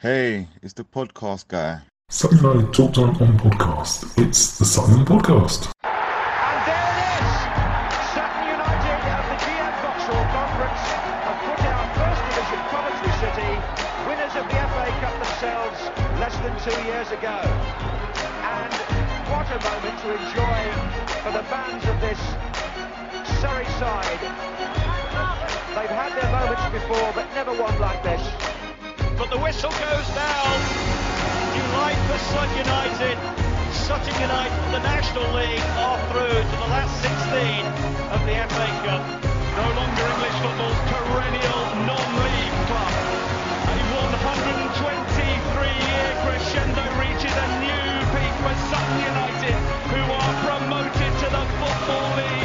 Hey, it's the podcast guy. Something I talked on on podcast. It's the Sutton Podcast. And there it is! Sutton United of the GM Vauxhall Conference have put out First Division Coventry City, winners of the FA Cup themselves less than two years ago. And what a moment to enjoy for the fans of this Surrey side. They've had their moments before, but never one like this. But the whistle goes. You like for Sutton United. Sutton United, the National League, are through to the last 16 of the FA Cup. No longer English football's perennial non-league club. A 123-year crescendo reaches a new peak for Sutton United, who are promoted to the Football League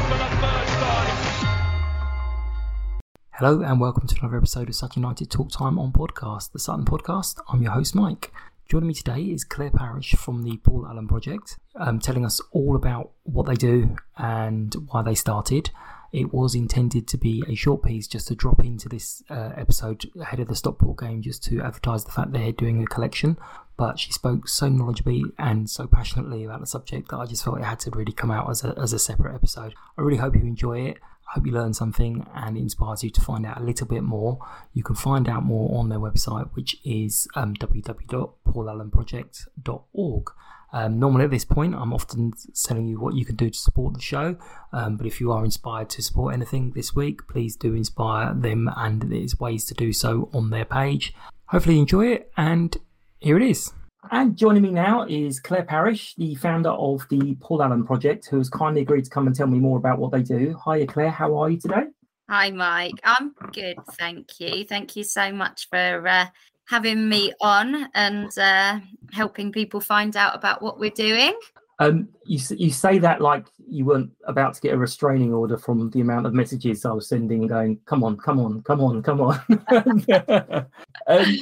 Hello and welcome to another episode of Sutton United Talk Time on podcast, the Sutton Podcast. I'm your host Mike. Joining me today is Clare Parish from the Paul Alan Project, um, telling us all about what they do and why they started. It was intended to be a short piece just to drop into this uh, episode ahead of the Stockport game, just to advertise the fact they're doing a collection. But she spoke so knowledgeably and so passionately about the subject that I just felt it had to really come out as a, as a separate episode. I really hope you enjoy it. Hope you learn something and inspires you to find out a little bit more. You can find out more on their website, which is um, www.paulalanproject.org. Um, normally, at this point, I'm often telling you what you can do to support the show. Um, but if you are inspired to support anything this week, please do inspire them, and there's ways to do so on their page. Hopefully, you enjoy it, and here it is. And joining me now is Clare Parish, the founder of the Paul Alan Project, who has kindly agreed to come and tell me more about what they do. Hiya, Clare. How are you today? Hi, Mike. I'm good, thank you. Thank you so much for uh, having me on and uh, helping people find out about what we're doing. Um, you you say that like you weren't about to get a restraining order from the amount of messages I was sending, going, "Come on, come on, come on, come on." um,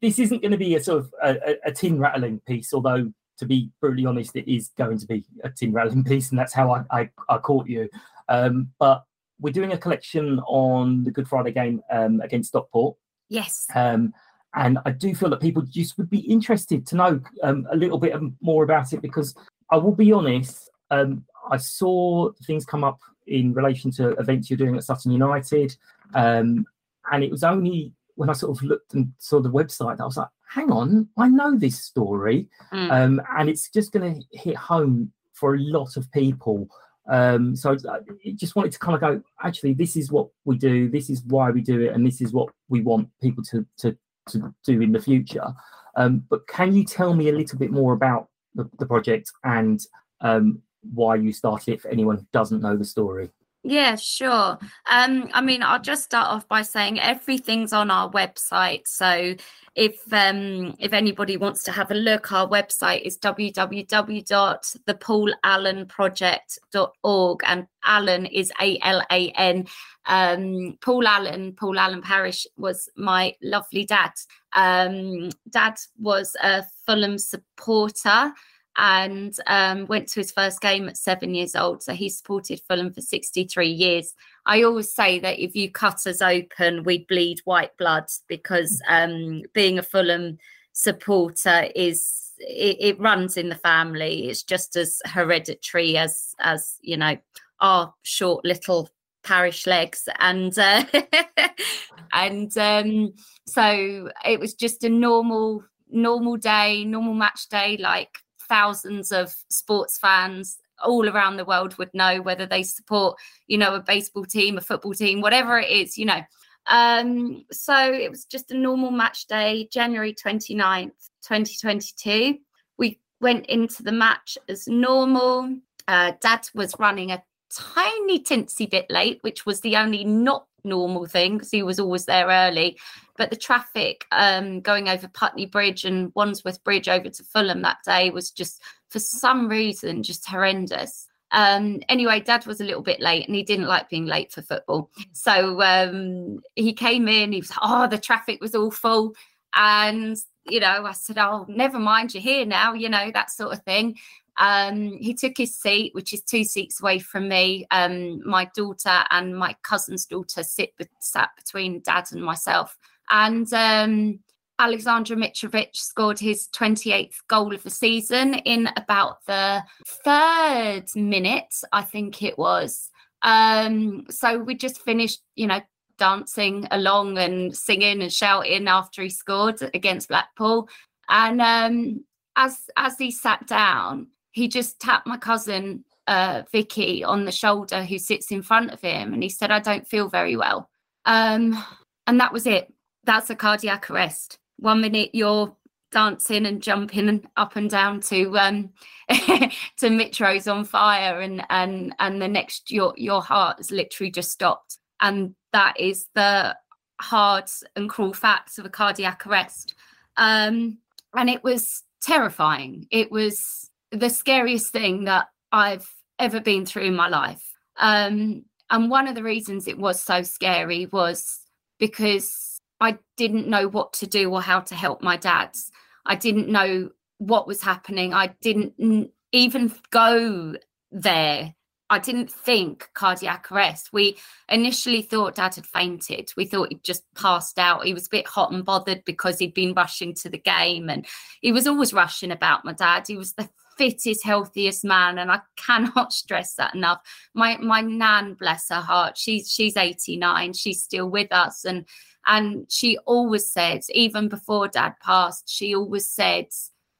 this isn't going to be a sort of a, a, tin rattling piece, although to be brutally honest, it is going to be a tin rattling piece, and that's how I I, I caught you. Um, but we're doing a collection on the Good Friday game um, against Stockport. Yes. Um, and I do feel that people just would be interested to know um, a little bit more about it because I will be honest, um, I saw things come up in relation to events you're doing at Sutton United. Um, and it was only when I sort of looked and saw the website I was like, hang on, I know this story. Mm. Um, and it's just going to hit home for a lot of people. Um, so I just wanted to kind of go, actually, this is what we do, this is why we do it, and this is what we want people to to, to do in the future. Um, but can you tell me a little bit more about the, the project and um, why you started it for anyone who doesn't know the story? Yeah, sure. Um, I mean, I'll just start off by saying everything's on our website. So if um, if anybody wants to have a look, our website is www.thepaulalanproject.org and Alan is A L A N. Um, Paul Alan, Paul Alan Parish was my lovely dad. Um, dad was a Fulham supporter and um, went to his first game at seven years old. So he supported Fulham for 63 years. I always say that if you cut us open, we'd bleed white blood because um, being a Fulham supporter is it, it, runs in the family. It's just as hereditary as as you know our short little parish legs and uh, and um, so it was just a normal normal day normal match day like thousands of sports fans all around the world would know whether they support, you know, a baseball team, a football team, whatever it is, you know. Um, so it was just a normal match day, January 29th, 2022. We went into the match as normal. Uh, Dad was running a tiny tinsy bit late, which was the only not normal thing because he was always there early. But the traffic um, going over Putney Bridge and Wandsworth Bridge over to Fulham that day was just, for some reason, just horrendous. Um, anyway, dad was a little bit late and he didn't like being late for football. So um, he came in, he was, oh, the traffic was awful. And, you know, I said, oh, never mind, you're here now, you know, that sort of thing. Um, he took his seat, which is two seats away from me. Um, my daughter and my cousin's daughter sit sat between dad and myself. And um, Aleksandar Mitrovic scored his 28th goal of the season in about the third minute, I think it was. Um, so we just finished, you know, dancing along and singing and shouting after he scored against Blackpool. And um, as as he sat down, he just tapped my cousin uh, Vicky on the shoulder, who sits in front of him, and he said, "I don't feel very well." Um, and that was it. That's a cardiac arrest. One minute you're dancing and jumping up and down to um, to Mitro's on fire, and and and the next your your heart has literally just stopped, and that is the hard and cruel facts of a cardiac arrest. Um, and it was terrifying. It was the scariest thing that I've ever been through in my life. Um, and one of the reasons it was so scary was because I didn't know what to do or how to help my dads. I didn't know what was happening. I didn't even go there. I didn't think cardiac arrest. We initially thought dad had fainted. We thought he'd just passed out. He was a bit hot and bothered because he'd been rushing to the game and he was always rushing about my dad. He was the fittest, healthiest man, and I cannot stress that enough. My my nan, bless her heart, she's she's 89, she's still with us, and and she always said, even before dad passed, she always said,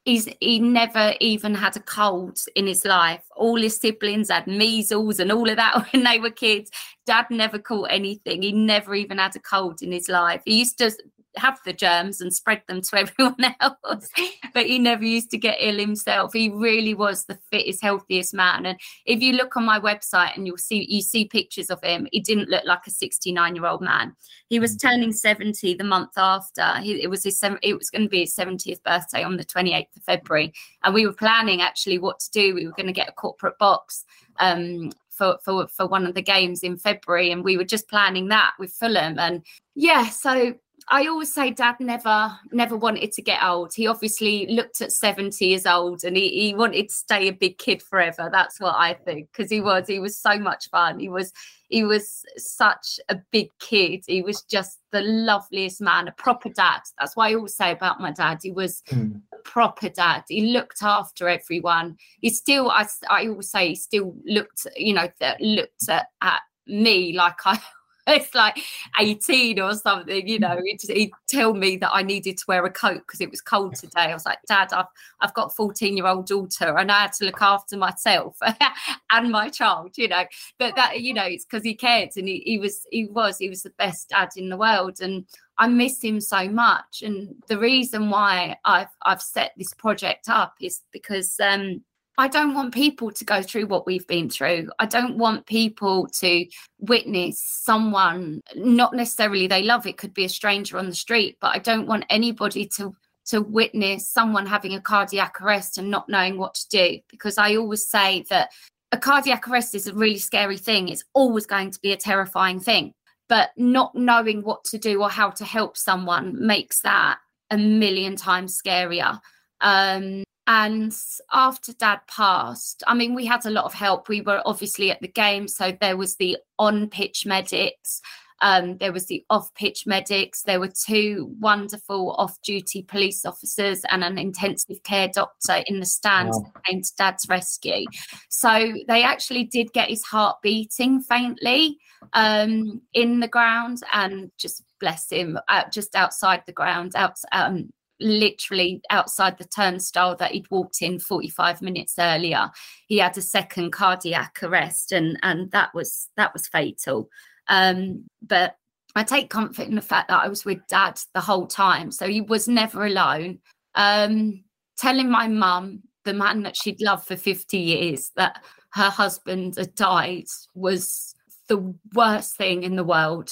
he's he never even had a cold in his life. All his siblings had measles and all of that when they were kids. Dad never caught anything. He never even had a cold in his life. He used to have the germs and spread them to everyone else. but he never used to get ill himself. He really was the fittest, healthiest man. And if you look on my website and you'll see you see pictures of him, he didn't look like a 69 year old man. He was mm. turning 70 the month after. He, it was his it was going to be his 70th birthday on the 28th of February, and we were planning actually what to do. We were going to get a corporate box um, for, for for one of the games in February, and we were just planning that with Fulham. And yeah, so I always say dad never never wanted to get old. He obviously looked at 70 years old and he, he wanted to stay a big kid forever. That's what I think. Because he was, he was so much fun. He was he was such a big kid. He was just the loveliest man, a proper dad. That's what I always say about my dad. He was mm. a proper dad. He looked after everyone. He still, I, I always say, he still looked, you know, looked at, at me like I it's like 18 or something, you know, he'd, he'd, tell me that I needed to wear a coat because it was cold today. I was like, Dad, I've, I've got a 14 year old daughter and I had to look after myself and my child, you know. But that, you know, it's because he cared and he, he was, he was, he was the best dad in the world. And I miss him so much. And the reason why I've, I've set this project up is because, um, I don't want people to go through what we've been through. I don't want people to witness someone, not necessarily they love it, could be a stranger on the street, but I don't want anybody to to witness someone having a cardiac arrest and not knowing what to do. Because I always say that a cardiac arrest is a really scary thing. It's always going to be a terrifying thing. But not knowing what to do or how to help someone makes that a million times scarier. Um, and after dad passed, I mean, we had a lot of help. We were obviously at the game. So there was the on pitch medics, um, there was the off pitch medics, there were two wonderful off duty police officers and an intensive care doctor in the stands wow. came to dad's rescue. So they actually did get his heart beating faintly um, in the ground and just bless him, uh, just outside the ground, out, um, literally outside the turnstile that he'd walked in 45 minutes earlier. He had a second cardiac arrest and and that was that was fatal. Um but i take comfort in the fact that i was with dad the whole time so he was never alone. Um telling my mum the man that she'd loved for 50 years that her husband had died was the worst thing in the world.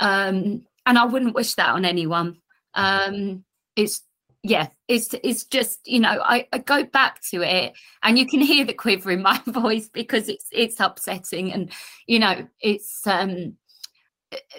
Um and i wouldn't wish that on anyone. Um it's yeah it's it's just you know I, I go back to it and you can hear the quiver in my voice because it's it's upsetting and you know it's um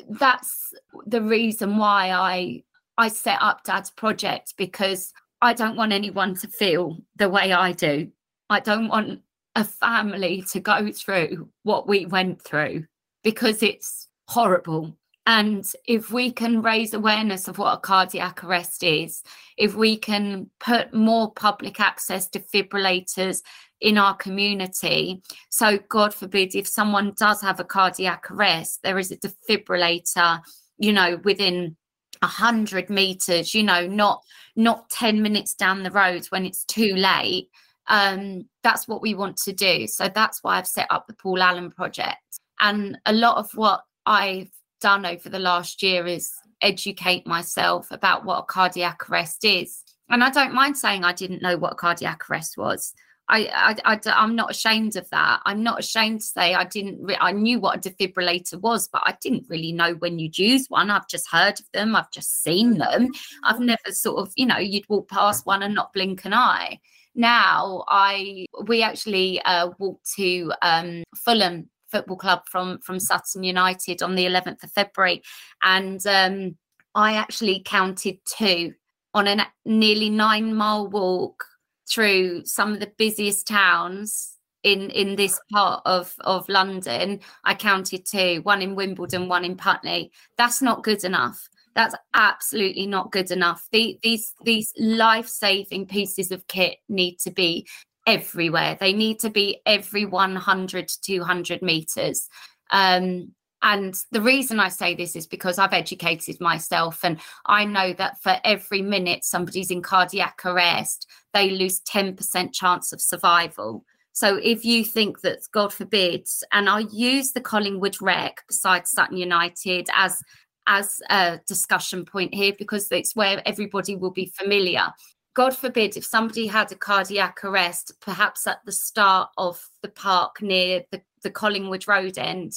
that's the reason why i i set up dad's project because i don't want anyone to feel the way i do. I don't want a family to go through what we went through because it's horrible and if we can raise awareness of what a cardiac arrest is, if we can put more public access defibrillators in our community, so God forbid, if someone does have a cardiac arrest, there is a defibrillator, you know, within a hundred meters, you know, not not 10 minutes down the road when it's too late. Um, that's what we want to do. So that's why I've set up the Paul Alan project. And a lot of what I've done over the last year is educate myself about what a cardiac arrest is. And I don't mind saying I didn't know what a cardiac arrest was. I, I, I am not ashamed of that. I'm not ashamed to say I didn't. Re- I knew what a defibrillator was, but I didn't really know when you'd use one. I've just heard of them. I've just seen them. I've never sort of, you know, you'd walk past one and not blink an eye. Now I, we actually uh, walked to um, Fulham football club from from Sutton United on the 11th of February, and um, I actually counted two on a nearly nine mile walk through some of the busiest towns in in this part of of London. I counted two, one in Wimbledon, one in Putney. That's not good enough. That's absolutely not good enough. The, these these life saving pieces of kit need to be everywhere. They need to be every 100 to 200 meters. Um, and the reason I say this is because I've educated myself, and I know that for every minute somebody's in cardiac arrest, they lose 10% chance of survival. So if you think that, God forbid, and I use the Collingwood wreck beside Sutton United as as a discussion point here because it's where everybody will be familiar. God forbid, if somebody had a cardiac arrest, perhaps at the start of the park near the, the Collingwood Road end,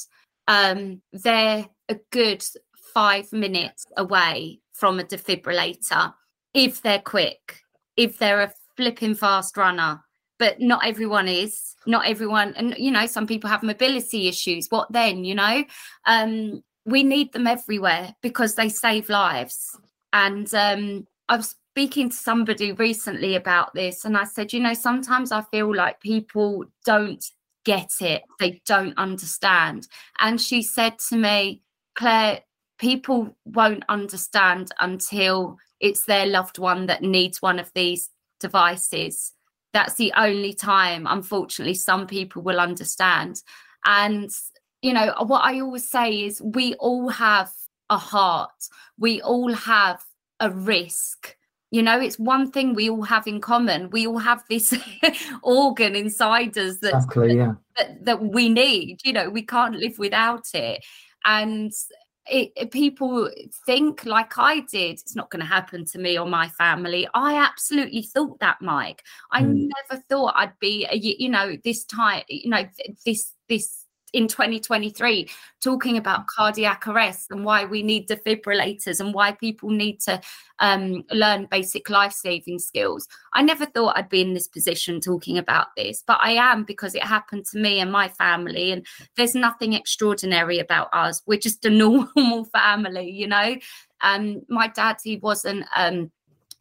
um, they're a good five minutes away from a defibrillator if they're quick, if they're a flipping fast runner. But not everyone is. Not everyone, and you know, some people have mobility issues. What then? You know, um, we need them everywhere because they save lives. And um, I was speaking to somebody recently about this, and I said, you know, sometimes I feel like people don't get it, they don't understand. And she said to me, Clare, people won't understand until it's their loved one that needs one of these devices. That's the only time, unfortunately, some people will understand. And, you know, what I always say is we all have a heart, we all have a risk you know it's one thing we all have in common we all have this organ inside us that, exactly, yeah. that, that we need you know we can't live without it and it, it, people think like I did, it's not going to happen to me or my family. I absolutely thought that, Mike. I mm. never thought I'd be, a, you know, this time, you know, this this in 2023 talking about cardiac arrest and why we need defibrillators and why people need to um, learn basic life saving skills. I never thought I'd be in this position talking about this, but I am because it happened to me and my family. And there's nothing extraordinary about us. We're just a normal family, you know. Um, my dad, he wasn't. Um,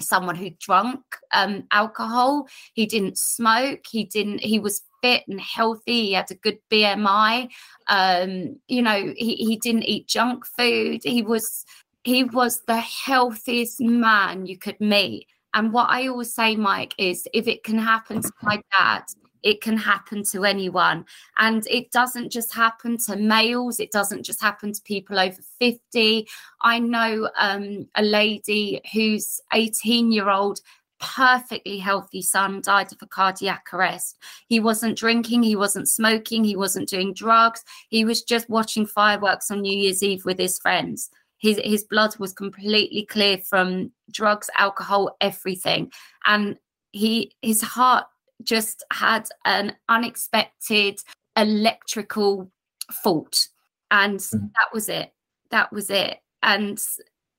someone who drank um, alcohol he didn't smoke he didn't he was fit and healthy. He had a good BMI. Um, you know, he, he didn't eat junk food. He was he was the healthiest man you could meet. And what I always say, Mike, is if it can happen to my dad, it can happen to anyone. And it doesn't just happen to males, it doesn't just happen to people over 50. I know um, a lady who's 18 year old perfectly healthy son died of a cardiac arrest. He wasn't drinking, he wasn't smoking, he wasn't doing drugs. He was just watching fireworks on New Year's Eve with his friends. His his blood was completely clear from drugs, alcohol, everything. And he his heart just had an unexpected electrical fault. And mm-hmm. that was it. That was it. And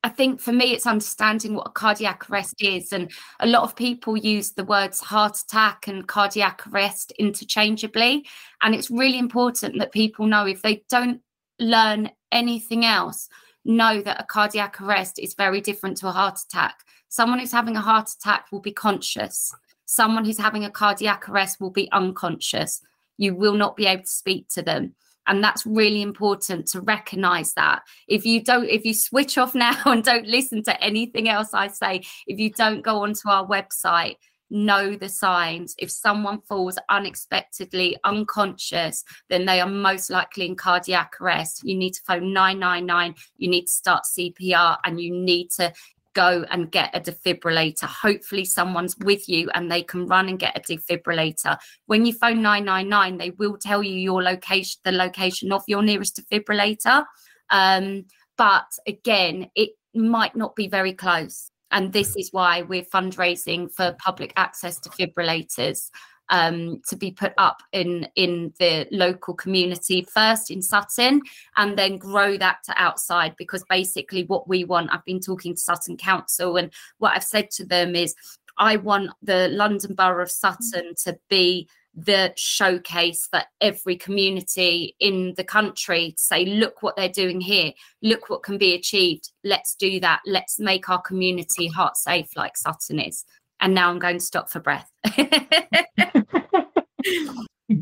I think for me, it's understanding what a cardiac arrest is. And a lot of people use the words heart attack and cardiac arrest interchangeably. And it's really important that people know if they don't learn anything else, know that a cardiac arrest is very different to a heart attack. Someone who's having a heart attack will be conscious, someone who's having a cardiac arrest will be unconscious. You will not be able to speak to them and that's really important to recognize that. If you don't if you switch off now and don't listen to anything else i say if you don't go onto our website know the signs. If someone falls unexpectedly unconscious then they are most likely in cardiac arrest. You need to phone 999 you need to start cpr and you need to go and get a defibrillator. Hopefully, someone's with you and they can run and get a defibrillator. When you phone 999, they will tell you your location, the location of your nearest defibrillator. Um, but again, it might not be very close. And this is why we're fundraising for public access defibrillators um, to be put up in in the local community first in Sutton, and then grow that to outside. Because basically, what we want, I've been talking to Sutton Council, and what I've said to them is, I want the London Borough of Sutton to be the showcase for every community in the country to say, look what they're doing here, look what can be achieved. Let's do that. Let's make our community heart safe like Sutton is. And now I'm going to stop for breath.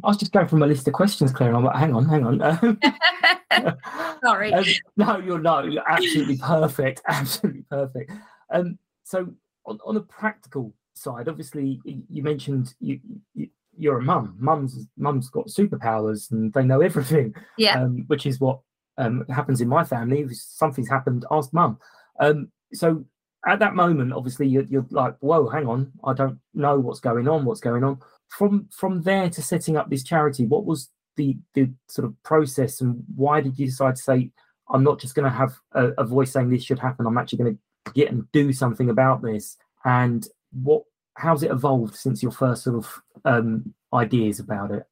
I was just going from a list of questions, Clare, I'm like, hang on, hang on. Sorry. Um, no, you're not. You're absolutely perfect. Absolutely perfect. Um, so, on, on a practical side, obviously, you mentioned you, you you're a mum. Mum's mum's got superpowers and they know everything. Yeah. Um, which is what um, happens in my family. If something's happened, ask mum. Um, so at that moment, obviously, you're, you're like, whoa, hang on, I don't know what's going on. What's going on? From from there to setting up this charity, what was the the sort of process, and why did you decide to say, I'm not just going to have a, a voice saying this should happen. I'm actually going to get and do something about this. And what how's it evolved since your first sort of um, ideas about it?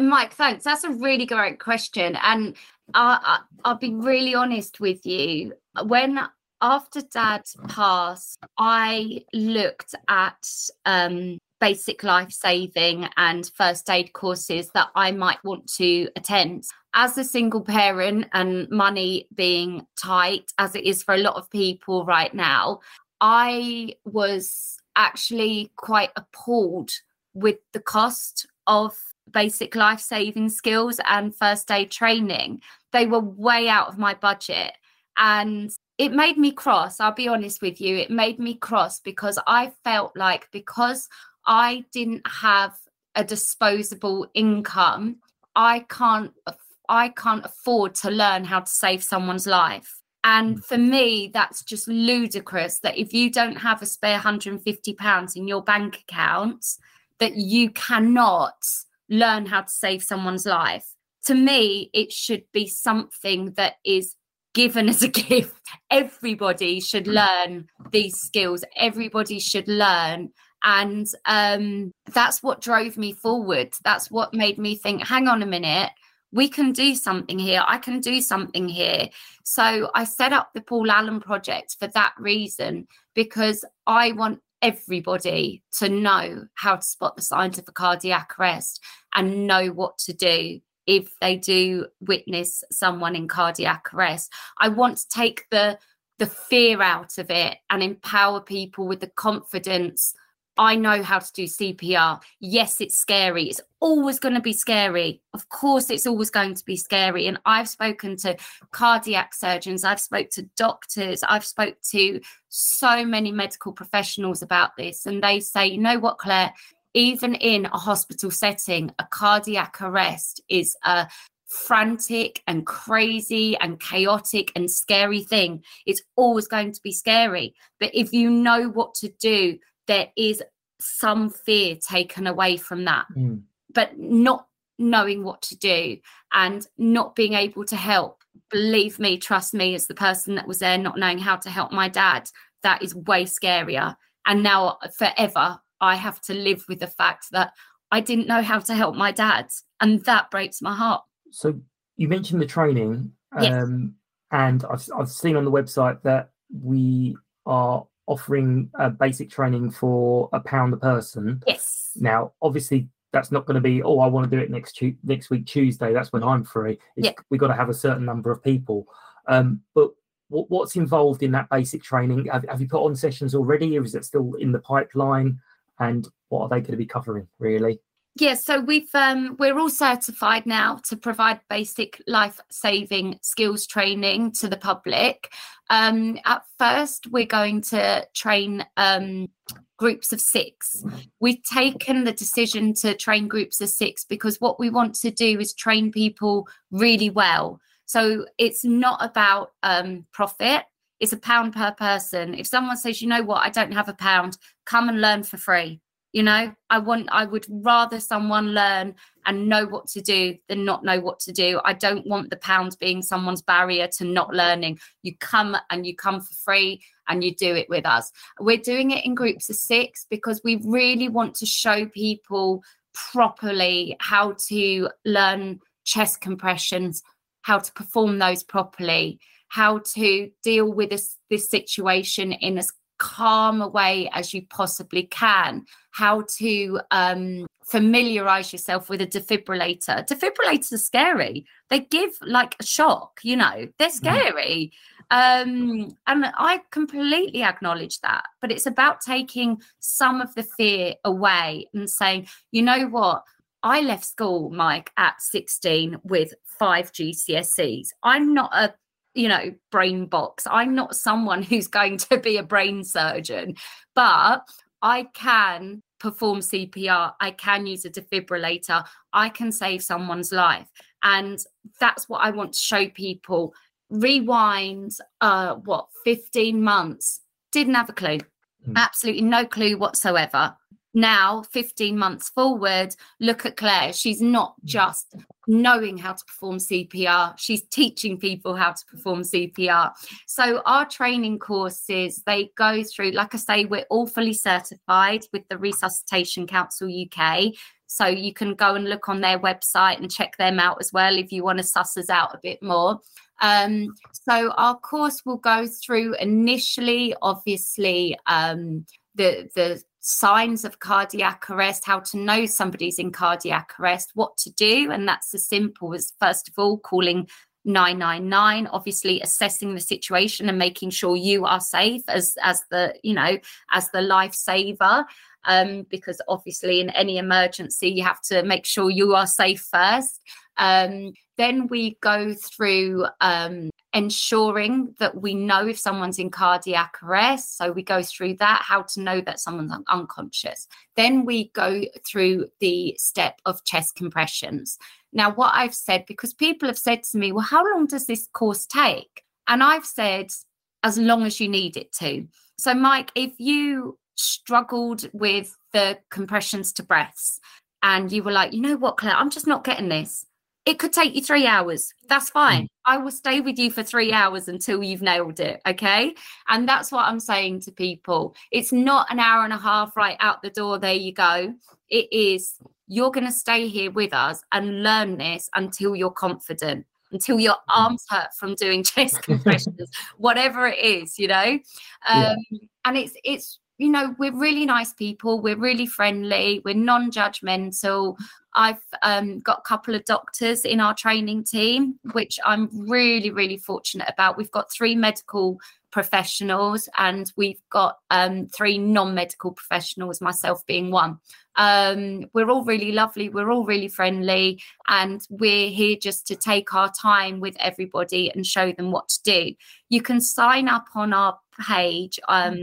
Mike, thanks. That's a really great question, and I, I, will be really honest with you. When after dad passed, I looked at um, basic life saving and first aid courses that I might want to attend. As a single parent and money being tight, as it is for a lot of people right now, I was actually quite appalled with the cost of basic life saving skills and first aid training. They were way out of my budget. And it made me cross. I'll be honest with you. It made me cross because I felt like because I didn't have a disposable income, I can't I can't afford to learn how to save someone's life. And mm. for me, that's just ludicrous that if you don't have a spare 150 pounds in your bank account, that you cannot learn how to save someone's life. To me, it should be something that is given as a gift. Everybody should learn these skills. Everybody should learn. And um, that's what drove me forward. That's what made me think, hang on a minute, we can do something here. I can do something here. So I set up the Paul Alan Project for that reason, because I want everybody to know how to spot the signs of a cardiac arrest and know what to do if they do witness someone in cardiac arrest. I want to take the the fear out of it and empower people with the confidence I know how to do CPR. Yes, it's scary. It's always going to be scary. Of course, it's always going to be scary. And I've spoken to cardiac surgeons, I've spoke to doctors, I've spoke to so many medical professionals about this, and they say, you know what, Clare, even in a hospital setting, a cardiac arrest is a frantic and crazy and chaotic and scary thing. It's always going to be scary. But if you know what to do, there is some fear taken away from that. Mm. But not knowing what to do and not being able to help. Believe me, trust me, as the person that was there, not knowing how to help my dad, that is way scarier. And now, forever, I have to live with the fact that I didn't know how to help my dad. And that breaks my heart. So, you mentioned the training. Yes. Um, and I've, I've seen on the website that we are offering a basic training for a pound a person. Yes. Now, obviously, that's not going to be. Oh, I want to do it next tu- next week Tuesday. That's when I'm free. Yeah. We've got to have a certain number of people. Um, but what, what's involved in that basic training? Have, have you put on sessions already, or is it still in the pipeline? And what are they going to be covering, really? Yeah, so we've um, we're all certified now to provide basic life saving skills training to the public. Um, at first, we're going to train um, groups of six. We've taken the decision to train groups of six because what we want to do is train people really well. So it's not about um, profit. It's a pound per person. If someone says, you know what, I don't have a pound, come and learn for free you know? I want i would rather someone learn and know what to do than not know what to do. I don't want the pounds being someone's barrier to not learning. You come and you come for free and you do it with us. We're doing it in groups of six because we really want to show people properly how to learn chest compressions how to perform those properly how to deal with this, this situation in as calm a way as you possibly can, how to um, familiarize yourself with a defibrillator. Defibrillators are scary. They give like a shock, you know, they're mm. scary. Um, and I completely acknowledge that. But it's about taking some of the fear away and saying, you know what? I left school, Mike, at 16 with five GCSEs. I'm not a you know, brain box. I'm not someone who's going to be a brain surgeon, but I can perform CPR. I can use a defibrillator. I can save someone's life. And that's what I want to show people. Rewind, uh, what, 15 months, didn't have a clue. Mm. Absolutely no clue whatsoever now 15 months forward look at clare. She's not mm. just knowing how to perform cpr she's teaching people how to perform cpr so our training courses they go through like i say we're all fully certified with the resuscitation council uk so you can go and look on their website and check them out as well if you want to suss us out a bit more. Um, so our course will go through initially obviously um, the the signs of cardiac arrest, how to know somebody's in cardiac arrest, what to do. And that's as simple as, first of all, calling 999 obviously assessing the situation and making sure you are safe as as the you know as the lifesaver um because obviously in any emergency you have to make sure you are safe first um then we go through um ensuring that we know if someone's in cardiac arrest. So we go through that, how to know that someone's un- unconscious. Then we go through the step of chest compressions. Now, what I've said, because people have said to me, well, how long does this course take? And I've said, as long as you need it to. So, Mike, if you struggled with the compressions to breaths and you were like, you know what, Clare, I'm just not getting this it could take you three hours. That's fine. Mm. I will stay with you for three hours until you've nailed it. Okay. And that's what I'm saying to people. It's not an hour and a half right out the door. There you go. It is, you're going to stay here with us and learn this until you're confident until your mm. arms hurt from doing chest compressions, whatever it is, you know. Um, yeah. And it's it's you know we're really nice people we're really friendly we're non-judgmental. I've um, got a couple of doctors in our training team which i'm really really fortunate about. We've got three medical professionals and we've got um, three non-medical professionals myself being one. Um, we're all really lovely we're all really friendly and we're here just to take our time with everybody and show them what to do. You can sign up on our page um,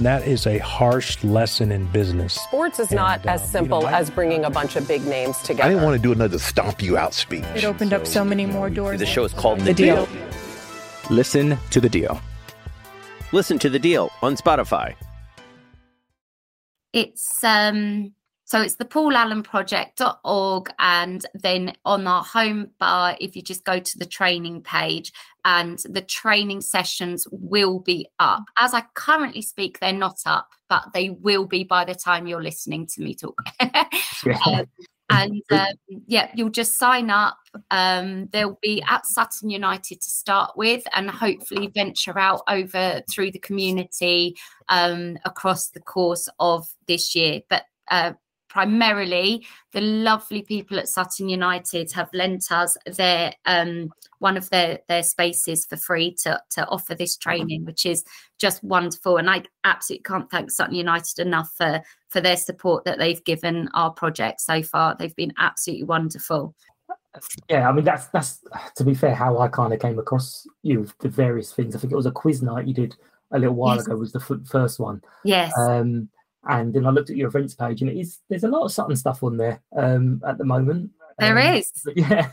That is a harsh lesson in business. Sports is and, not as simple you know, as bringing a bunch of big names together. I didn't want to do another stomp you out speech. It opened so, up so many more doors. The show is called The, the deal. deal. Listen to the deal. Listen to the deal on Spotify. It's um so it's the paulalanproject.org and then on our home bar if you just go to the training page and the training sessions will be up. As I currently speak they're not up but they will be by the time you're listening to me talk. um, and um, yeah, you'll just sign up. Um, they'll be at Sutton United to start with, and hopefully venture out over through the community um, across the course of this year. But uh, primarily the lovely people at Sutton United have lent us their um, one of their their spaces for free to to offer this training, which is just wonderful. And I absolutely can't thank Sutton United enough for for their support that they've given our project so far. They've been absolutely wonderful. Yeah, I mean that's that's to be fair how I kind of came across you the various things. I think it was a quiz night you did a little while yes. ago was the first one. Yes. Um, and then I looked at your events page, and it is there's a lot of Sutton stuff on there um, at the moment. There um, is, yeah,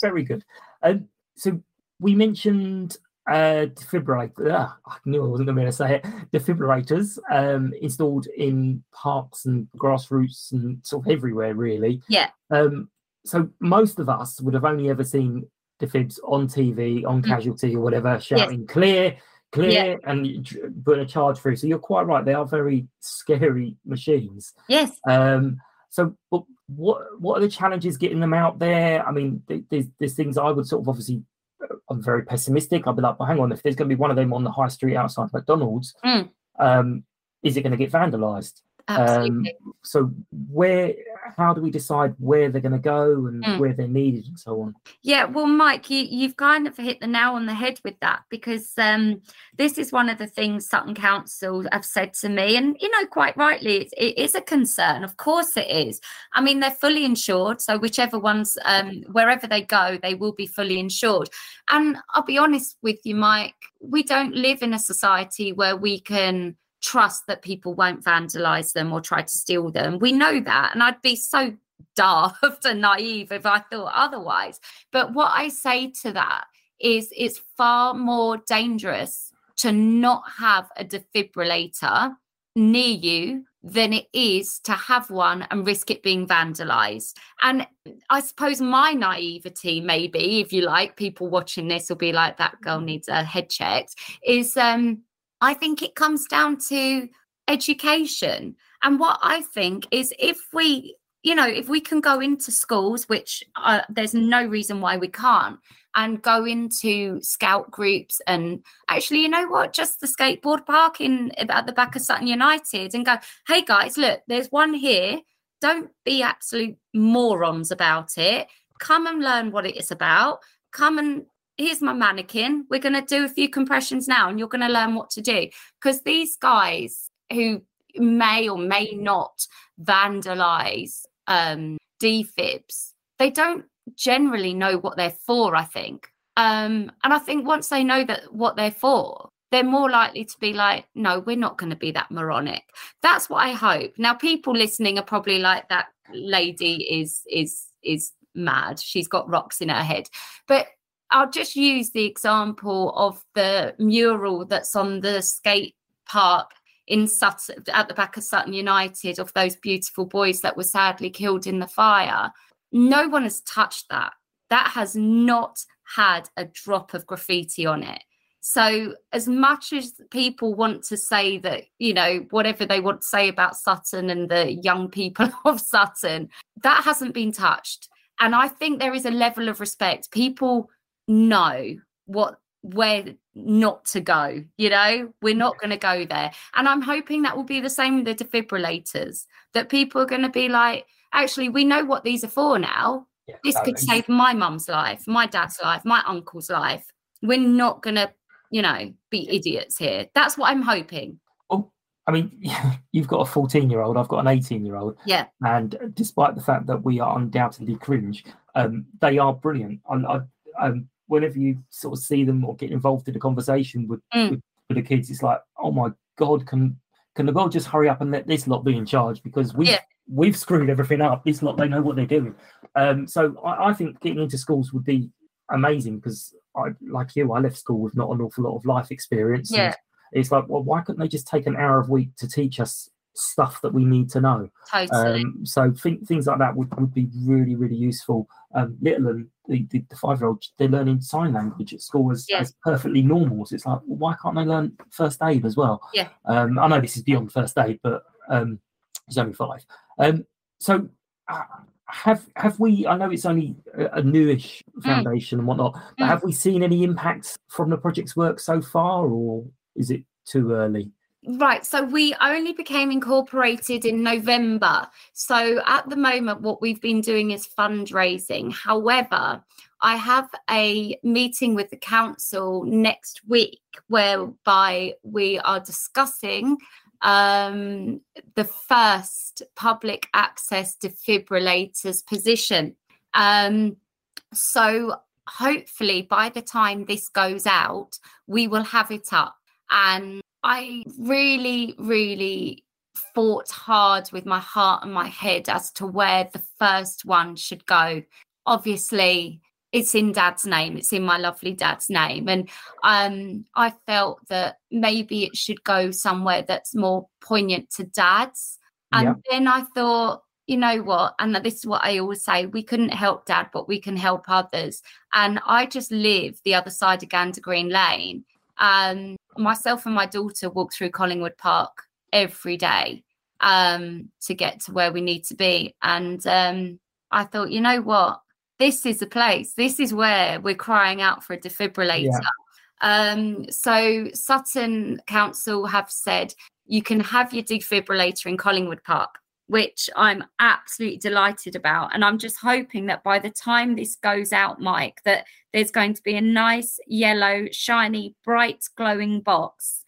very good. Um, so we mentioned uh, defibrillator. Uh, I knew I wasn't going to say it. Defibrillators um, installed in parks and grassroots and sort of everywhere, really. Yeah. Um, so most of us would have only ever seen defibs on TV, on mm. Casualty or whatever, shouting yes. "clear." Clear yeah. and put a charge through. So you're quite right; they are very scary machines. Yes. Um. So, but what what are the challenges getting them out there? I mean, there's there's things I would sort of obviously. Uh, I'm very pessimistic. I'd be like, well, hang on, if there's going to be one of them on the high street outside McDonald's, mm. um, is it going to get vandalized? Um, so where, how do we decide where they're going to go and mm. where they're needed and so on? Yeah, well, Mike, you, you've kind of hit the nail on the head with that because um, this is one of the things Sutton Council have said to me, and you know, quite rightly, it, it is a concern. Of course, it is. I mean, they're fully insured, so whichever ones, um, wherever they go, they will be fully insured. And I'll be honest with you, Mike, we don't live in a society where we can trust that people won't vandalize them or try to steal them. We know that. And I'd be so daft and naive if I thought otherwise. But what I say to that is it's far more dangerous to not have a defibrillator near you than it is to have one and risk it being vandalized. And I suppose my naivety, maybe, if you like, people watching this will be like, that girl needs a head checked, is um I think it comes down to education. And what I think is if we, you know, if we can go into schools, which uh, there's no reason why we can't, and go into scout groups and actually, you know what, just the skateboard park in at the back of Sutton United and go, hey guys, look, there's one here don't be absolute morons about it. Come and learn what it is about. Come and here's my mannequin. We're going to do a few compressions now and you're going to learn what to do. Because these guys who may or may not vandalize um, defibs, they don't generally know what they're for, I think. Um, and I think once they know that what they're for, they're more likely to be like, no, we're not going to be that moronic. That's what I hope. Now, people listening are probably like, that lady is is is mad. She's got rocks in her head. But I'll just use the example of the mural that's on the skate park in Sutton at the back of Sutton United of those beautiful boys that were sadly killed in the fire. No one has touched that. That has not had a drop of graffiti on it. So, as much as people want to say that, you know, whatever they want to say about Sutton and the young people of Sutton, that hasn't been touched. And I think there is a level of respect. People know what where not to go you know? We're not going to go there. And i'm hoping that will be the same with the defibrillators that people are going to be like actually we know what these are for now. Yeah, this could save my mum's life my dad's life my uncle's life. We're not going to you know be idiots here. That's what i'm hoping. Oh i mean you've got a 14 year old i've got an 18 year old yeah. And despite the fact that we are undoubtedly cringe um they are brilliant. I, I um whenever you sort of see them or get involved in a conversation with, mm. with, with, the kids, it's like, oh my god, can can the world just hurry up and let this lot be in charge because we yeah. we've screwed everything up. This lot they know what they're doing. Um, so I, I think getting into schools would be amazing because I like you, I left school with not an awful lot of life experience. Yeah. it's like, well, why couldn't they just take an hour a week to teach us stuff that we need to know. Totally. Um, so th- things like that would, would be really, really useful. Um, little and the, the, the five year old, they're learning sign language at school as, yeah. as perfectly normal. So it's like, well, why can't they learn first aid as well? Yeah. Um, I know this is beyond first aid, but um, it's only five. Um, so uh, have have we? I know it's only a, a newish mm. foundation mm. and whatnot, but mm. have we seen any impacts from the project's work so far, or is it too early? Right. So we only became incorporated in November. So at the moment, what we've been doing is fundraising. However, I have a meeting with the council next week whereby we are discussing um, the first public access defibrillators position. Um, so hopefully by the time this goes out, we will have it up. And I really, really fought hard with my heart and my head as to where the first one should go. Obviously, it's in dad's name, it's in my lovely dad's name. And um, I felt that maybe it should go somewhere that's more poignant to dad's. And yeah. then I thought, you know what? And this is what I always say we couldn't help dad, but we can help others. And I just live the other side of Gander Green Lane. Um, myself and my daughter walk through Collingwood Park every day um, to get to where we need to be. And um, I thought, you know what? This is the place. This is where we're crying out for a defibrillator. Yeah. Um, so Sutton Council have said you can have your defibrillator in Collingwood Park which I'm absolutely delighted about. And I'm just hoping that by the time this goes out, Mike, that there's going to be a nice yellow, shiny, bright, glowing box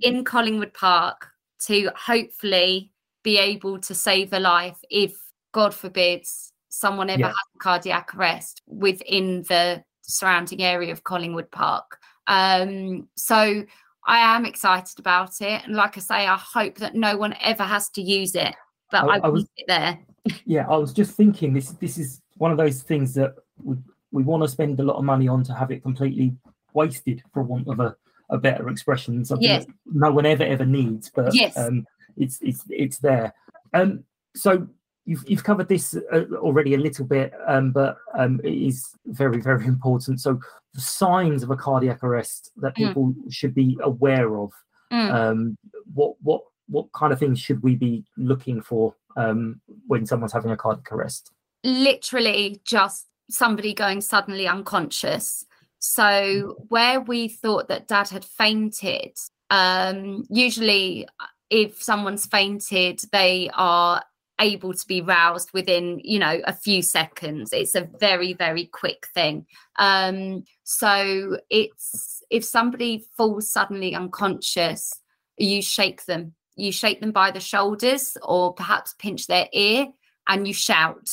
in Collingwood Park to hopefully be able to save a life if, God forbids, someone ever yeah. has a cardiac arrest within the surrounding area of Collingwood Park. Um, so I am excited about it. And like I say, I hope that no one ever has to use it but I, I, I was there. yeah, I was just thinking this. This is one of those things that we we want to spend a lot of money on to have it completely wasted, for want of a, a better expression. Something yes. that no one ever ever needs, but yes. um, it's it's it's there. Um, so you've you've covered this uh, already a little bit, um, but um, it is very very important. So the signs of a cardiac arrest that mm. people mm. should be aware of. Mm. Um, what what what kind of things should we be looking for um, when someone's having a cardiac arrest? Literally, just somebody going suddenly unconscious. So, where we thought that dad had fainted, um, usually if someone's fainted, they are able to be roused within you know a few seconds it's a very very quick thing um so it's if somebody falls suddenly unconscious you shake them you shake them by the shoulders or perhaps pinch their ear and you shout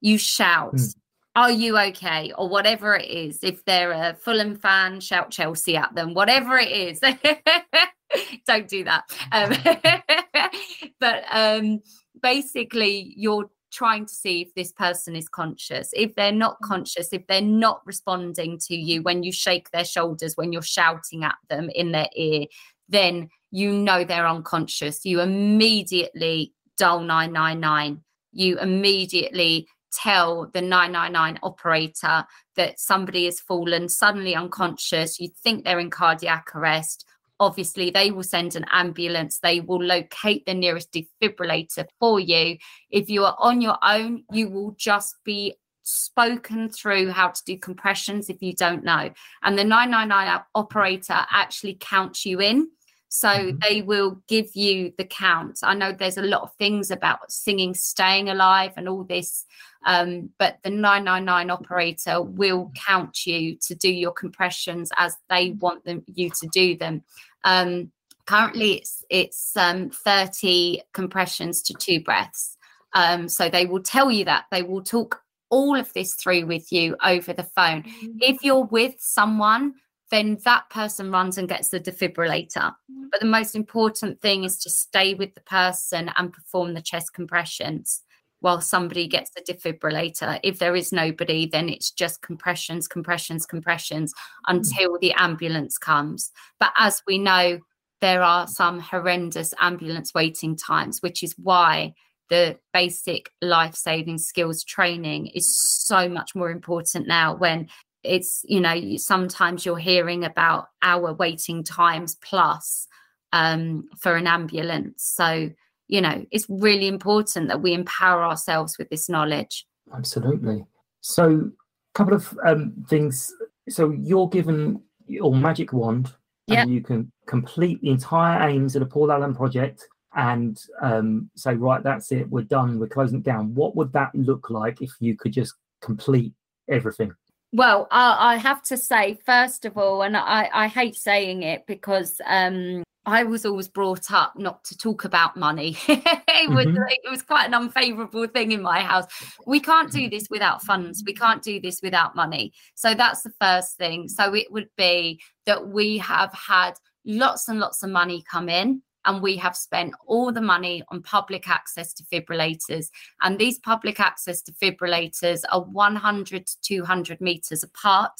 you shout mm. are you okay or whatever it is if they're a fulham fan shout chelsea at them whatever it is don't do that um, but um basically you're trying to see if this person is conscious. If they're not mm. conscious, if they're not responding to you when you shake their shoulders, when you're shouting at them in their ear, then you know they're unconscious. You immediately dial 999. You immediately tell the 999 operator that somebody has fallen suddenly unconscious. You think they're in cardiac arrest obviously they will send an ambulance they will locate the nearest defibrillator for you if you are on your own you will just be spoken through how to do compressions if you don't know and the 999 operator actually counts you in so mm-hmm. they will give you the count i know there's a lot of things about singing staying alive and all this um, but the 999 operator will count you to do your compressions as they want them you to do them um, currently, it's it's um, 30 compressions to two breaths. Um, so they will tell you that they will talk all of this through with you over the phone. Mm-hmm. If you're with someone, then that person runs and gets the defibrillator. Mm-hmm. But the most important thing is to stay with the person and perform the chest compressions while somebody gets the defibrillator. If there is nobody, then it's just compressions, compressions, compressions hmm. until the ambulance comes. But as we know, there are some horrendous ambulance waiting times, which is why the basic life saving skills training is so much more important now when it's you know sometimes you're hearing about hour waiting times plus um, for an ambulance. So you know it's really important that we empower ourselves with this knowledge. Absolutely. So a couple of um, things. So you're given your magic wand yep. and you can complete the entire aims of the paul alan project and um, say right that's it we're done we're closing down. What would that look like if you could just complete everything well I, I have to say first of all and i, I hate saying it because um, I was always brought up not to talk about money. it mm-hmm. it was quite an unfavorable thing in my house. We can't do this without funds. We can't do this without money. So that's the first thing. So it would be that we have had lots and lots of money come in and we have spent all the money on public access defibrillators and these public access defibrillators are 100 to 200 meters apart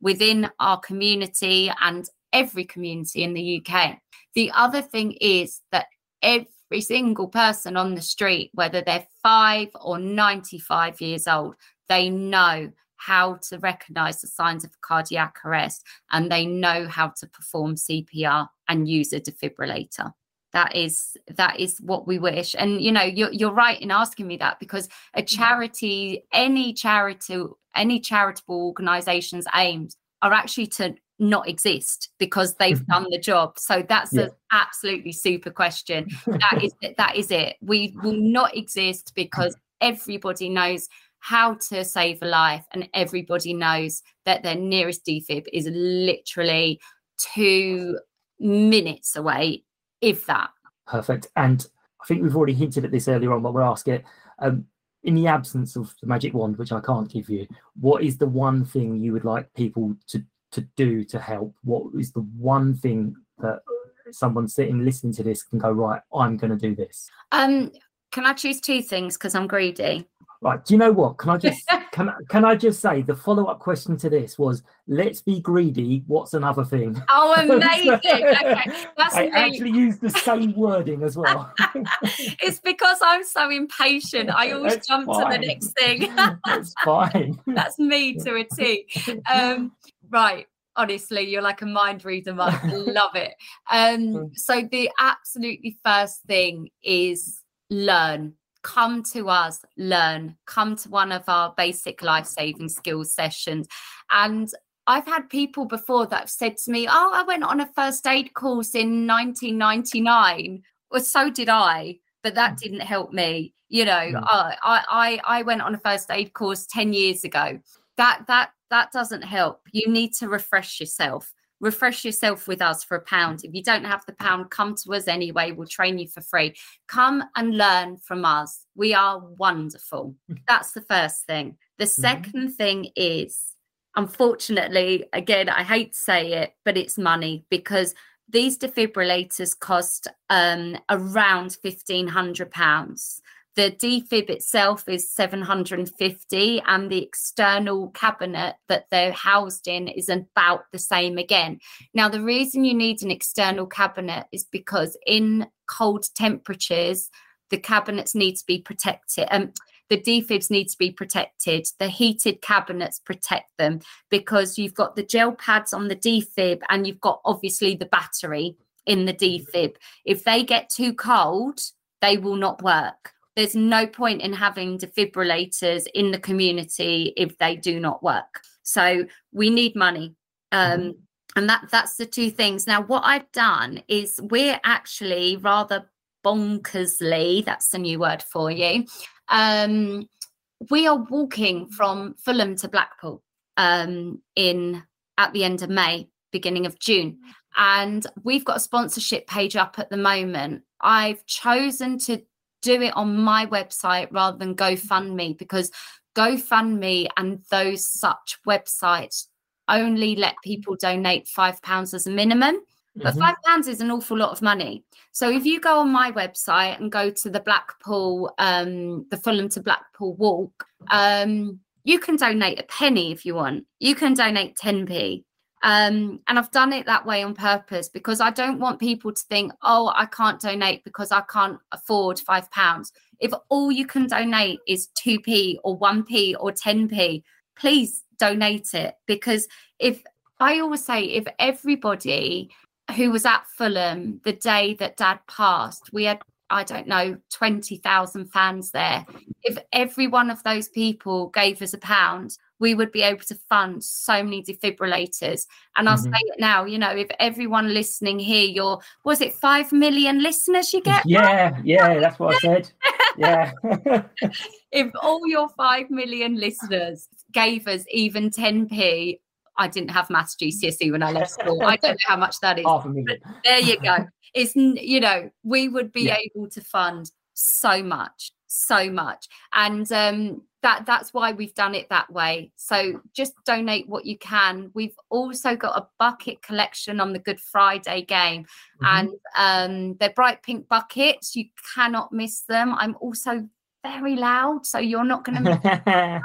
within our community and every community in the UK. The other thing is that every single person on the street, whether they're five or 95 years old, they know how to recognize the signs of cardiac arrest and they know how to perform CPR and use a defibrillator that is that is what we wish. And you know you're, you're right in asking me that because a charity any charity any charitable organization's aims are actually to not exist because they've mm-hmm. done the job. So that's yeah. an absolutely super question. That is that is it. We will not exist because everybody knows how to save a life and everybody knows that their nearest defib is literally two minutes away if that perfect and i think we've already hinted at this earlier on but we'll ask it um, in the absence of the magic wand which i can't give you what is the one thing you would like people to to do to help? What is the one thing that someone sitting listening to this can go right? I'm going to do this. Um, can I choose two things because I'm greedy? Right. Do you know what? Can I just can can I just say the follow up question to this was let's be greedy. What's another thing? Oh, amazing! okay, that's I actually used the same wording as well. it's because I'm so impatient. I always That's jump fine. to the next thing. That's fine. that's me to a T. Um, right honestly you're like a mind reader Mike. love it um hmm. so the absolutely first thing is learn come to us learn come to one of our basic life saving skills sessions and I've had people before that have said to me, Oh, I went on a first aid course in 1999. Well, so did I. but that didn't help me. You know, mm. I, I I went on a first aid course ten years ago. That that that doesn't help. You need to refresh yourself. Refresh yourself with us for a pound. If you don't have the pound, come to us anyway. We'll train you for free. Come and learn from us. We are wonderful. That's the first thing. The 2nd mm-hmm. thing is, unfortunately, again, I hate to say it, but it's money because these defibrillators cost um, around £1,500. The defib itself is 750 and the external cabinet that they're housed in is about the same again. Now, the reason you need an external cabinet is because in cold temperatures, the cabinets need to be protected. Um, the defibs need to be protected. The heated cabinets protect them because you've got the gel pads on the defib and you've got obviously the battery in the defib. If they get too cold, they will not work. There's no point in having defibrillators in the community if they do not work. So we need money. Um, mm-hmm. And that that's the two things. Now, what I've done is we're actually rather bonkersly, that's a new word for you, um, we are walking from Fulham to Blackpool um, in at the end of May, beginning of June. And we've got a sponsorship page up at the moment. I've chosen to do it on my website rather than GoFundMe because GoFundMe and those such websites only let people donate five pounds as a minimum. But mm-hmm. five pounds is an awful lot of money. So if you go on my website and go to the Blackpool, um, the Fulham to Blackpool walk, um, you can donate a penny if you want. You can donate 10p. Um, and I've done it that way on purpose because I don't want people to think, oh, I can't donate because I can't afford five pounds. If all you can donate is 2p or 1p or 10p, please donate it because if I always say, if everybody who was at Fulham the day that dad passed. We had, I don't know, 20,000 fans there. If every one of those people gave us a pound, we would be able to fund so many defibrillators. And I'll mm-hmm. say it now, you know, if everyone listening here, you're, was it 5 million listeners you get? Yeah, yeah, that's what I said. Yeah. if all your 5 million listeners gave us even 10p, I didn't have maths GCSE when I left school. I don't know how much that is. But there you go. It's you know we would be yeah. able to fund so much, so much, and um, that that's why we've done it that way. So just donate what you can. We've also got a bucket collection on the Good Friday game, mm-hmm. and um, they're bright pink buckets. You cannot miss them. I'm also very loud, so you're not going to.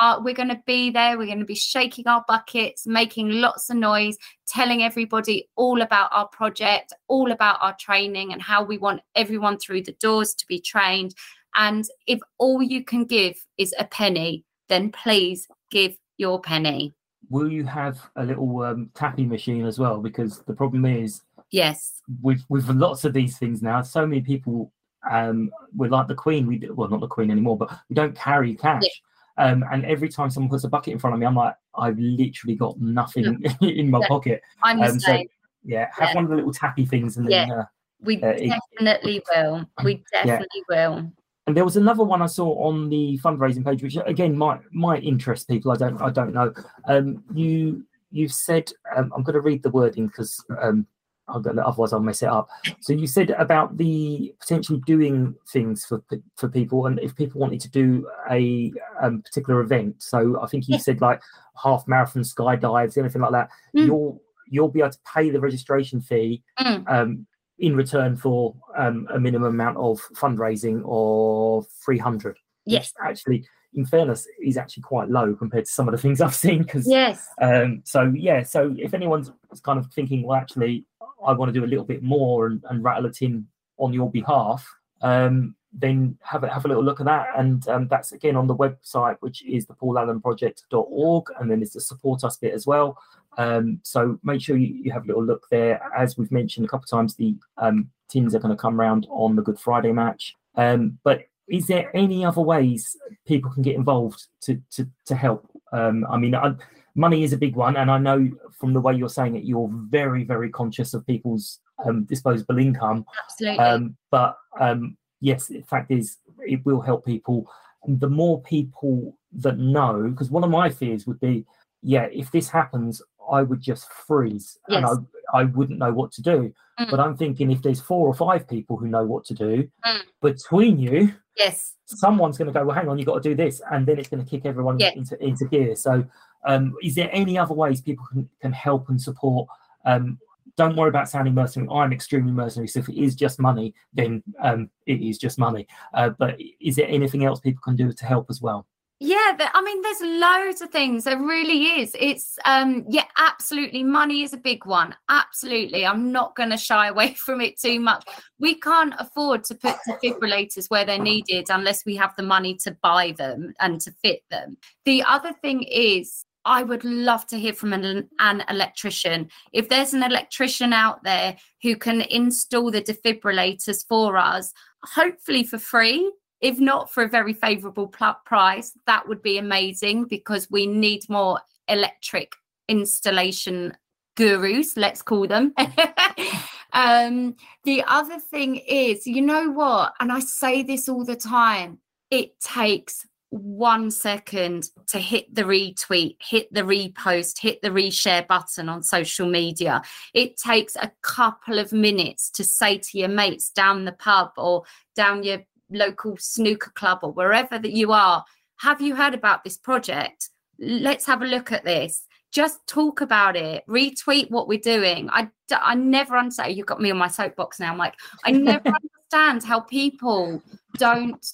uh, we're going to be there. We're going to be shaking our buckets, making lots of noise, telling everybody all about our project, all about our training, and how we want everyone through the doors to be trained. And if all you can give is a penny, then please give your penny. Will you have a little um, tapping machine as well? Because the problem is, yes, with with lots of these things now, so many people um, we're like the Queen. We well, not the Queen anymore, but we don't carry cash. Yeah. Um, and every time someone puts a bucket in front of me, I'm like, I've literally got nothing in my yeah. pocket. I'm um, so, yeah, have yeah. one of the little tappy things, and then yeah. Uh, we uh, definitely it, will. We definitely will. And there was another one I saw on the fundraising page, which again might might interest people. I don't I don't know. Um, you you've said um, I'm going to read the wording because um, otherwise I'll mess it up. So you said about the potentially doing things for for people, and if people wanted to do a um, particular event. So I think you said like half marathon skydives, anything like that. Mm. You'll you'll be able to pay the registration fee mm. um, in return for um, a minimum amount of fundraising of three hundred. Yes, actually. In fairness, is actually quite low compared to some of the things I've seen. Because yes, um, so yeah, so if anyone's kind of thinking, well, actually, I want to do a little bit more and, and rattle it in on your behalf, um, then have a, have a little look at that. And um, that's again on the website, which is the paulalanproject.org. And then there's the support us bit as well. Um, so make sure you, you, have a little look there. As we've mentioned a couple of times, the um, tins are going to come around on the Good Friday match. Um, but is there any other ways people can get involved to to, to help? Um, I mean, I, money is a big one, and I know from the way you're saying it, you're very, very conscious of people's um, disposable income. Absolutely. Um, but um, yes, the fact is, it will help people. And the more people that know, because one of my fears would be, yeah, if this happens, I would just freeze and I, I wouldn't know what to do. Mm. But I'm thinking if there's four or five people who know what to do Mm. between you, Yes. someone's going to go, well, hang on, you've got to do this. And then it's going to kick everyone Yeah. into, into gear. So, um, is there any other ways people can, can help and support? Um, don't worry about sounding mercenary. I'm extremely mercenary. So if it is just money, then um, it is just money. Uh, but is there anything else people can do to help as well? Yeah, I mean, there's loads of things. There really is. It's um, yeah, absolutely. Money is a big one. Absolutely. I'm not going to shy away from it too much. We can't afford to put defibrillators where they're needed unless we have the money to buy them and to fit them. The other thing is. I would love to hear from an, an electrician. If there's an electrician out there who can install the defibrillators for us, hopefully for free, if not for a very favorable price, that would be amazing because we need more electric installation gurus, let's call them. um, the other thing is, you know what? And I say this all the time it takes one second to hit the retweet, hit the repost, hit the reshare button on social media. It takes a couple of minutes to say to your mates down the pub or down your local snooker club or wherever that you are have you heard about this project? Let's have a look at this. Just talk about it. Retweet what we're doing. I i never understand You've got me on my soapbox now i'm like i never understand how people don't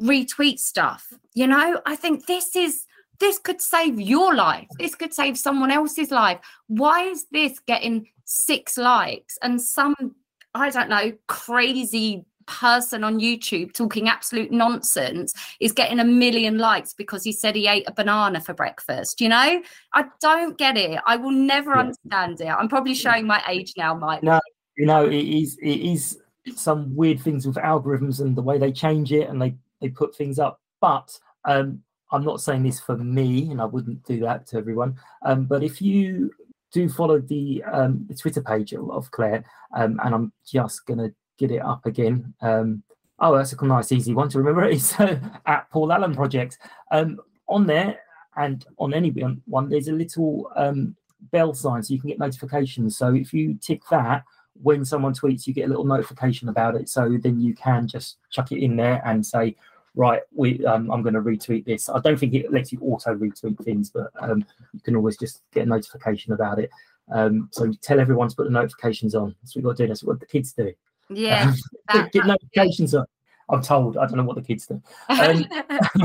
retweet stuff you know? I think this is this could save your life. This could save someone else's life. Why is this getting six likes and some i don't know crazy person on YouTube talking absolute nonsense is getting a million likes because he said he ate a banana for breakfast. You know, I don't get it. I will never Yeah. understand it. I'm probably showing my age now, Mike. No, you know, it is it is some weird things with algorithms and the way they change it and they they put things up. But um, I'm not saying this for me, and I wouldn't do that to everyone. Um, but if you do follow the um, the Twitter page of- of Clare, um, and I'm just gonna get it up again. Um, oh, that's a nice, easy one to remember. It's uh, at Paul Alan Project. Um, on there and on any one, there's a little um, bell sign so you can get notifications. So if you tick that, when someone tweets, you get a little notification about it. So then you can just chuck it in there and say, right, we, um, I'm going to retweet this. I don't think it lets you auto retweet things, but um, you can always just get a notification about it. Um, so tell everyone to put the notifications on. That's what we've got to do. That's what the kids do. Yeah, Um, get notifications on. I'm told. I don't know what the kids do. Um,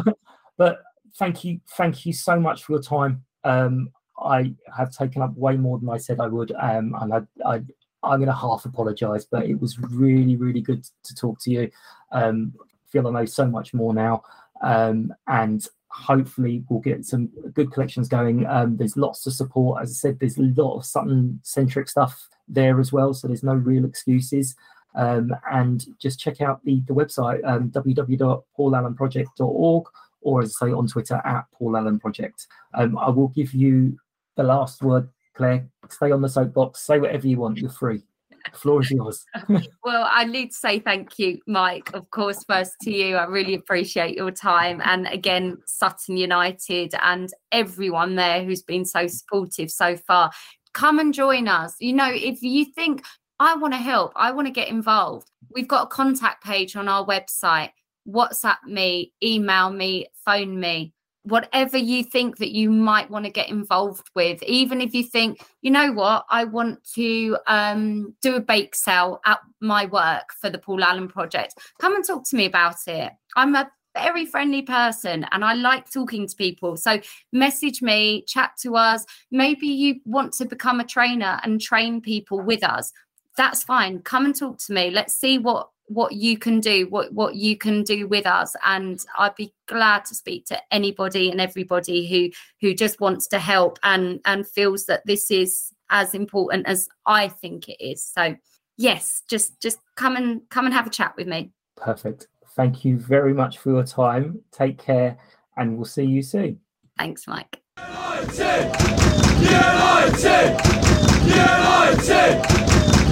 but thank you, thank you so much for your time. Um, I have taken up way more than I said I would, um, and I, I, I'm going to half apologise, but it was really, really good to talk to you. Um, feel I know so much more now, um, and hopefully we'll get some good collections going. Um, there's lots of support, as I said. There's a lot of Sutton centric stuff there as well, so there's no real excuses. Um, and just check out the, the website um, www.paulalanproject.org or as I say on Twitter at Paul Alan Project. Um, I will give you the last word, Clare. Stay on the soapbox, say whatever you want. You're free. The floor is yours. Well, I need to say thank you, Mike, of course, first to you. I really appreciate your time. And again, Sutton United and everyone there who's been so supportive so far. Come and join us. You know, if you think, I want to help, I want to get involved, we've got a contact page on our website. WhatsApp me, email me, phone me. Whatever you think that you might want to get involved with even if you think you know what? I want to um, do a bake sale at my work for the paul alan project. Come and talk to me about it. I'm a very friendly person and i like talking to people. So message me chat to us. Maybe you want to become a trainer and train people with us that's fine come and talk to me let's see what what you can do what what you can do with us and i'd be glad to speak to anybody and everybody who who just wants to help and and feels that this is as important as i think it is so yes just just come and come and have a chat with me Perfect. Thank you very much for your time. Take care, and we'll see you soon. thanks mike United! United! United!